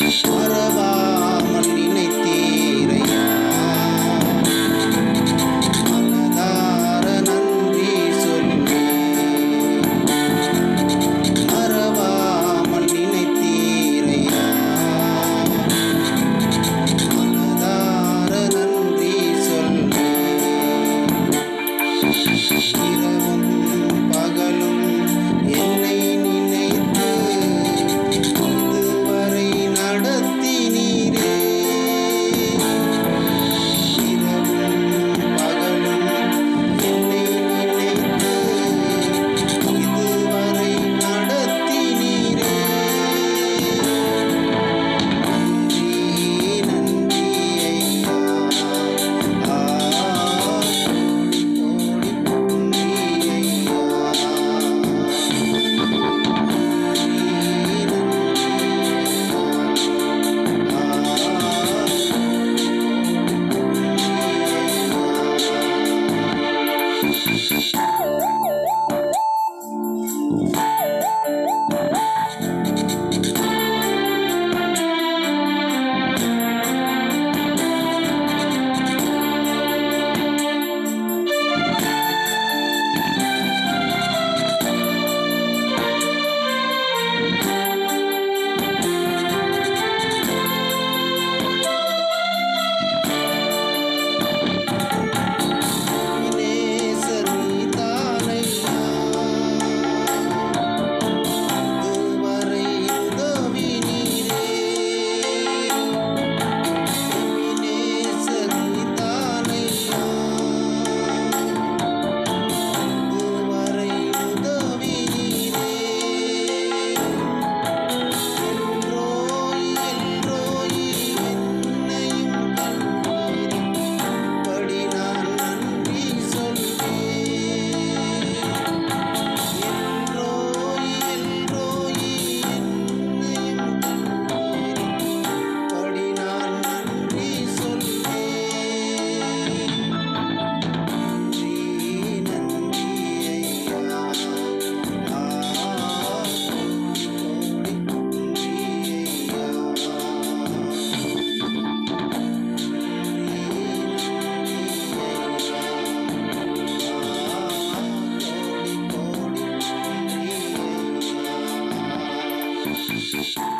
What about? you